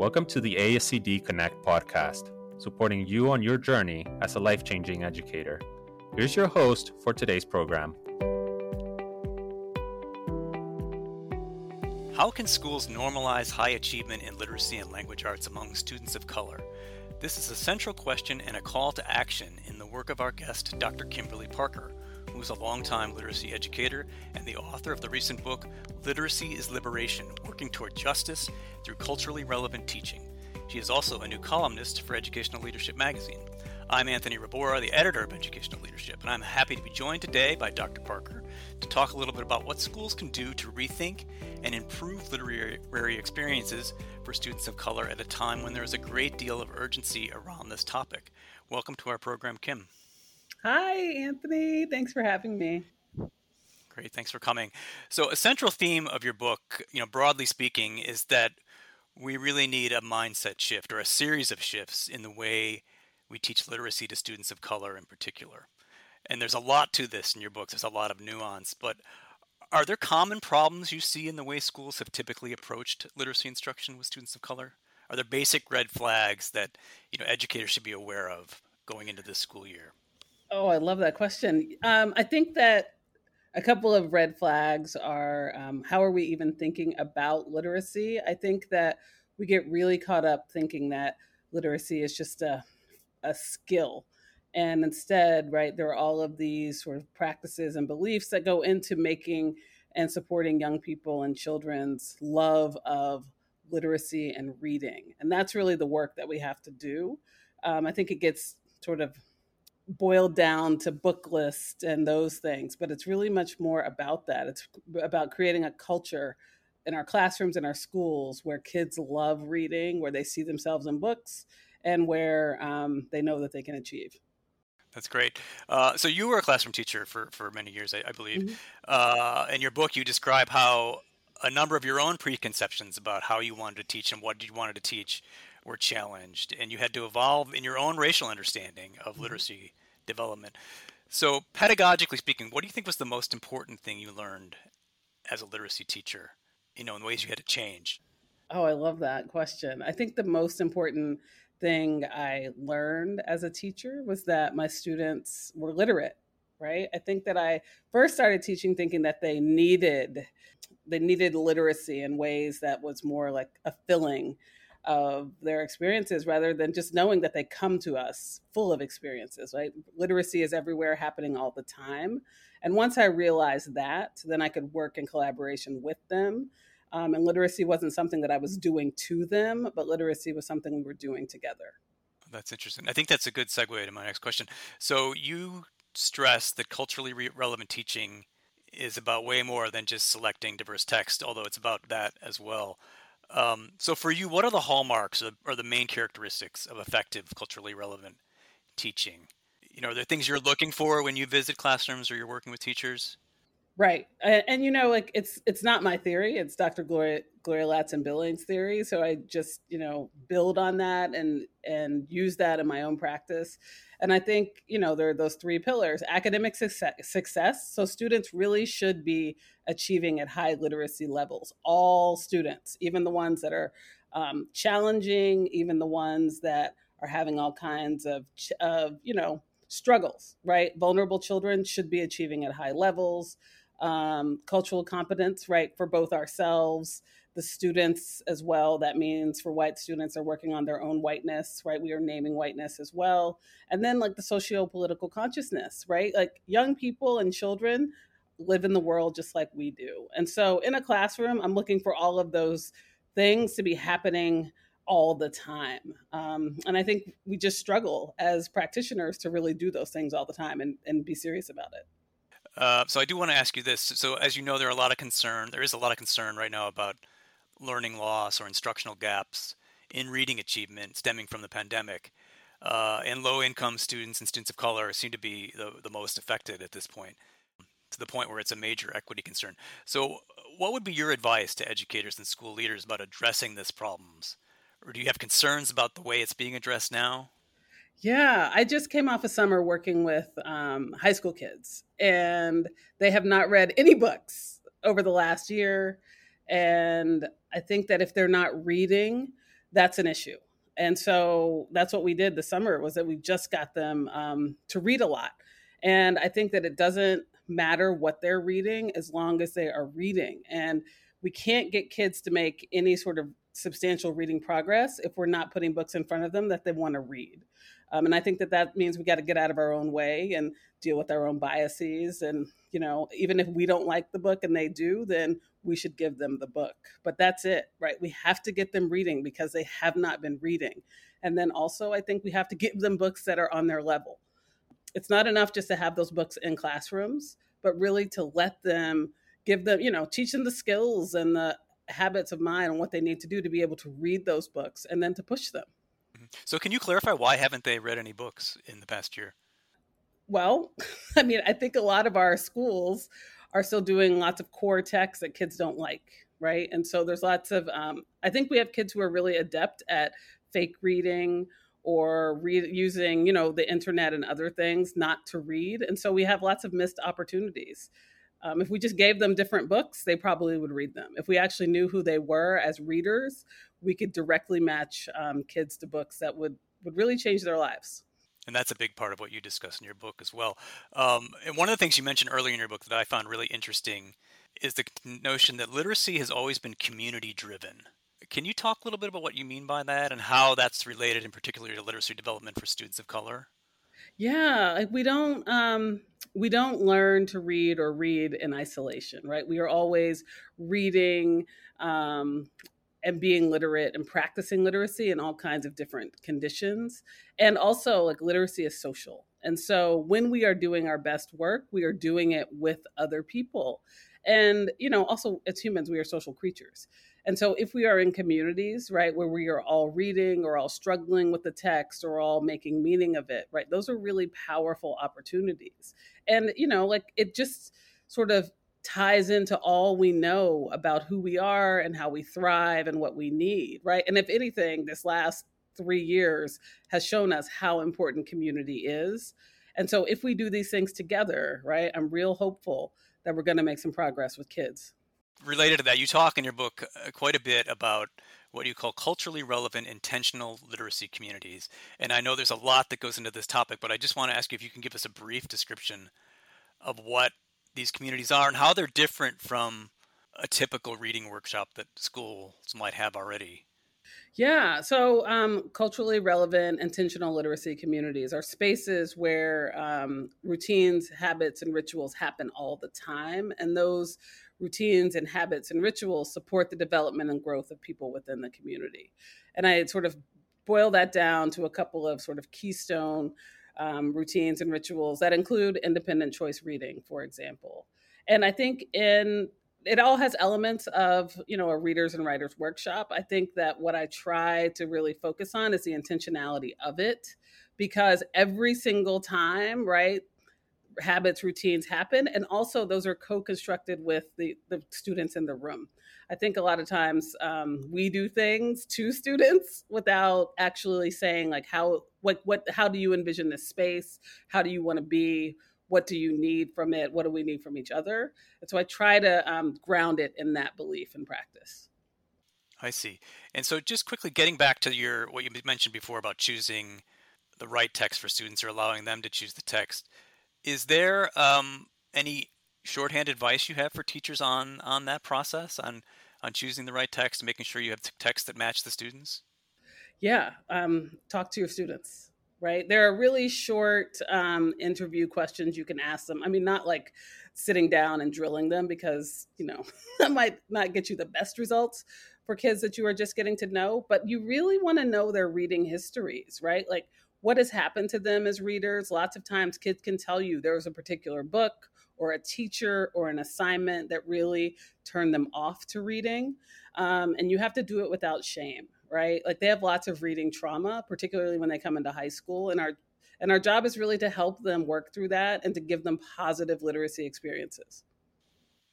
Welcome to the ASCD Connect podcast, supporting you on your journey as a life changing educator. Here's your host for today's program. How can schools normalize high achievement in literacy and language arts among students of color? This is a central question and a call to action in the work of our guest, Dr. Kimberly Parker, is a longtime literacy educator and the author of the recent book, Literacy is Liberation Working Toward Justice Through Culturally Relevant Teaching. She is also a new columnist for Educational Leadership magazine. I'm Anthony Rebora, the editor of Educational Leadership, and I'm happy to be joined today by Dr. Parker to talk a little bit about what schools can do to rethink and improve literary experiences for students of color at a time when there is a great deal of urgency around this topic. Welcome to our program, Kim. Hi, Anthony. Thanks for having me. Great, thanks for coming. So, a central theme of your book, you know, broadly speaking, is that we really need a mindset shift or a series of shifts in the way we teach literacy to students of color in particular. And there's a lot to this in your book. There's a lot of nuance, but are there common problems you see in the way schools have typically approached literacy instruction with students of color? Are there basic red flags that, you know, educators should be aware of going into this school year? Oh, I love that question. Um, I think that a couple of red flags are um, how are we even thinking about literacy? I think that we get really caught up thinking that literacy is just a, a skill. And instead, right, there are all of these sort of practices and beliefs that go into making and supporting young people and children's love of literacy and reading. And that's really the work that we have to do. Um, I think it gets sort of boiled down to book list and those things, but it's really much more about that. It's about creating a culture in our classrooms and our schools where kids love reading, where they see themselves in books, and where um, they know that they can achieve. That's great. Uh, so you were a classroom teacher for, for many years, I, I believe. Mm-hmm. Uh, in your book, you describe how a number of your own preconceptions about how you wanted to teach and what you wanted to teach were challenged, and you had to evolve in your own racial understanding of mm-hmm. literacy development. So, pedagogically speaking, what do you think was the most important thing you learned as a literacy teacher? You know, in ways you had to change. Oh, I love that question. I think the most important thing I learned as a teacher was that my students were literate, right? I think that I first started teaching thinking that they needed they needed literacy in ways that was more like a filling of their experiences rather than just knowing that they come to us full of experiences, right? Literacy is everywhere happening all the time. And once I realized that, then I could work in collaboration with them. Um, and literacy wasn't something that I was doing to them, but literacy was something we were doing together. That's interesting. I think that's a good segue to my next question. So you stress that culturally re- relevant teaching is about way more than just selecting diverse text, although it's about that as well. Um, so for you, what are the hallmarks or the main characteristics of effective culturally relevant teaching? You know, are there things you're looking for when you visit classrooms or you're working with teachers? Right, and, and, you know, like it's it's not my theory; it's Dr. Gloria Gloria Ladson-Billings' theory. So I just you know build on that and and use that in my own practice. And I think you know there are those three pillars: academic success. success so students really should be achieving at high literacy levels. All students, even the ones that are um, challenging, even the ones that are having all kinds of of you know struggles. Right, vulnerable children should be achieving at high levels um, cultural competence, right, for both ourselves, the students as well. That means for white students are working on their own whiteness, right? We are naming whiteness as well. And then like the socio political consciousness, right? Like young people and children live in the world just like we do. And so in a classroom, I'm looking for all of those things to be happening all the time. Um, and I think we just struggle as practitioners to really do those things all the time and, and be serious about it. Uh, so I do want to ask you this. So as you know, there are a lot of concern. There is a lot of concern right now about learning loss or instructional gaps in reading achievement stemming from the pandemic. Uh, and low-income students and students of color seem to be the, the most affected at this point, to the point where it's a major equity concern. So, what would be your advice to educators and school leaders about addressing these problems? Or do you have concerns about the way it's being addressed now? Yeah, I just came off a summer working with um, high school kids, and they have not read any books over the last year. And I think that if they're not reading, that's an issue. And so that's what we did this summer was that we just got them um, to read a lot. And I think that it doesn't matter what they're reading as long as they are reading. And we can't get kids to make any sort of substantial reading progress if we're not putting books in front of them that they want to read. Um, and I think that that means we got to get out of our own way and deal with our own biases. And, you know, even if we don't like the book and they do, then we should give them the book. But that's it, right? We have to get them reading because they have not been reading. And then also, I think we have to give them books that are on their level. It's not enough just to have those books in classrooms, but really to let them give them, you know, teach them the skills and the habits of mind and what they need to do to be able to read those books and then to push them. So, can you clarify why haven't they read any books in the past year? Well, I mean, I think a lot of our schools are still doing lots of core texts that kids don't like, right? And so there's lots of, um, I think we have kids who are really adept at fake reading or read, using, you know, the internet and other things not to read. And so we have lots of missed opportunities. Um, if we just gave them different books, they probably would read them. If we actually knew who they were as readers, we could directly match um, kids to books that would would really change their lives. And that's a big part of what you discuss in your book as well. Um, and one of the things you mentioned earlier in your book that I found really interesting is the notion that literacy has always been community driven. Can you talk a little bit about what you mean by that and how that's related in particular to literacy development for students of color? Yeah, like we don't um we don't learn to read or read in isolation, right? We are always reading um and being literate and practicing literacy in all kinds of different conditions. And also like literacy is social. And so when we are doing our best work, we are doing it with other people. And you know, also as humans, we are social creatures. And so if we are in communities, right, where we are all reading or all struggling with the text or all making meaning of it, right, those are really powerful opportunities. And, you know, like it just sort of ties into all we know about who we are and how we thrive and what we need, right? And if anything, this last three years has shown us how important community is. And so if we do these things together, right, I'm real hopeful that we're going to make some progress with kids related to that, you talk in your book uh, quite a bit about what you call culturally relevant intentional literacy communities. And I know there's a lot that goes into this topic, but I just want to ask you if you can give us a brief description of what these communities are and how they're different from a typical reading workshop that schools might have already. Yeah, so um, culturally relevant intentional literacy communities are spaces where um, routines, habits, and rituals happen all the time. And those routines and habits and rituals support the development and growth of people within the community. And I sort of boil that down to a couple of sort of keystone um, routines and rituals that include independent choice reading, for example. And I think in it all has elements of you know a readers and writers workshop i think that what i try to really focus on is the intentionality of it because every single time right habits routines happen and also those are co-constructed with the, the students in the room. I think a lot of times um, we do things to students without actually saying like how like what how do you envision this space? How do you want to be? What do you need from it? What do we need from each other? And so i try to um, ground it in that belief and practice. I see. And so just quickly getting back to your what you mentioned before about choosing the right text for students or allowing them to choose the text is there um, any shorthand advice you have for teachers on on that process on on choosing the right text and making sure you have text that match the students? Yeah, um, talk to your students. Right, there are really short um, interview questions you can ask them. I mean, not like sitting down and drilling them because you know that might not get you the best results for kids that you are just getting to know. But you really want to know their reading histories, right? Like what has happened to them as readers. Lots of times, kids can tell you there was a particular book or a teacher or an assignment that really turned them off to reading. Um, and you have to do it without shame, right? Like they have lots of reading trauma, particularly when they come into high school. And our and our job is really to help them work through that and to give them positive literacy experiences.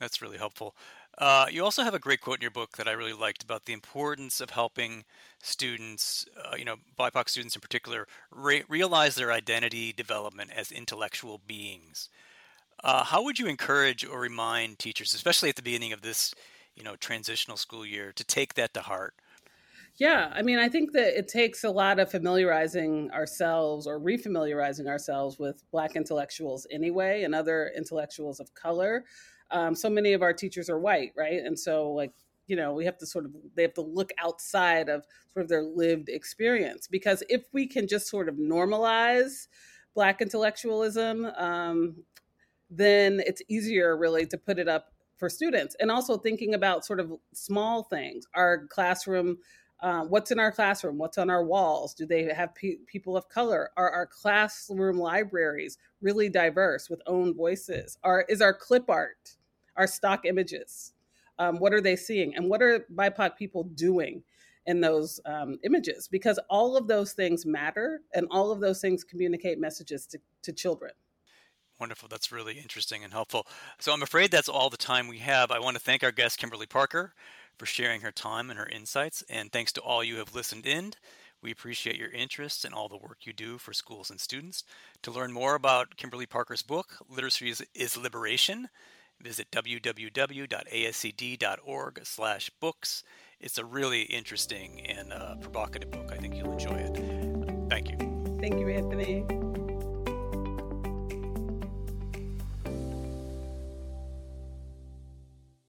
That's really helpful. Uh, you also have a great quote in your book that I really liked about the importance of helping students, uh, you know, BIPOC students in particular, re- realize their identity development as intellectual beings. Uh, how would you encourage or remind teachers, especially at the beginning of this, you know, transitional school year, to take that to heart? Yeah, I mean, I think that it takes a lot of familiarizing ourselves or refamiliarizing ourselves with Black intellectuals anyway and other intellectuals of color. Um, so many of our teachers are white, right? And so, like, you know, we have to sort of, they have to look outside of sort of their lived experience. Because if we can just sort of normalize Black intellectualism, um, then it's easier really to put it up for students. And also thinking about sort of small things, our classroom um, what's in our classroom? What's on our walls? Do they have pe- people of color? Are our classroom libraries really diverse with own voices? Are is our clip art, our stock images? Um, what are they seeing, and what are BIPOC people doing in those um, images? Because all of those things matter, and all of those things communicate messages to, to children. Wonderful. That's really interesting and helpful. So I'm afraid that's all the time we have. I want to thank our guest, Kimberly Parker for sharing her time and her insights. And thanks to all you have listened in. We appreciate your interest and all the work you do for schools and students. To learn more about Kimberly Parker's book, Literacy is, Liberation, visit www.ascd.org slash books. It's a really interesting and uh, provocative book. I think you'll enjoy it. Thank you. Thank you, Anthony.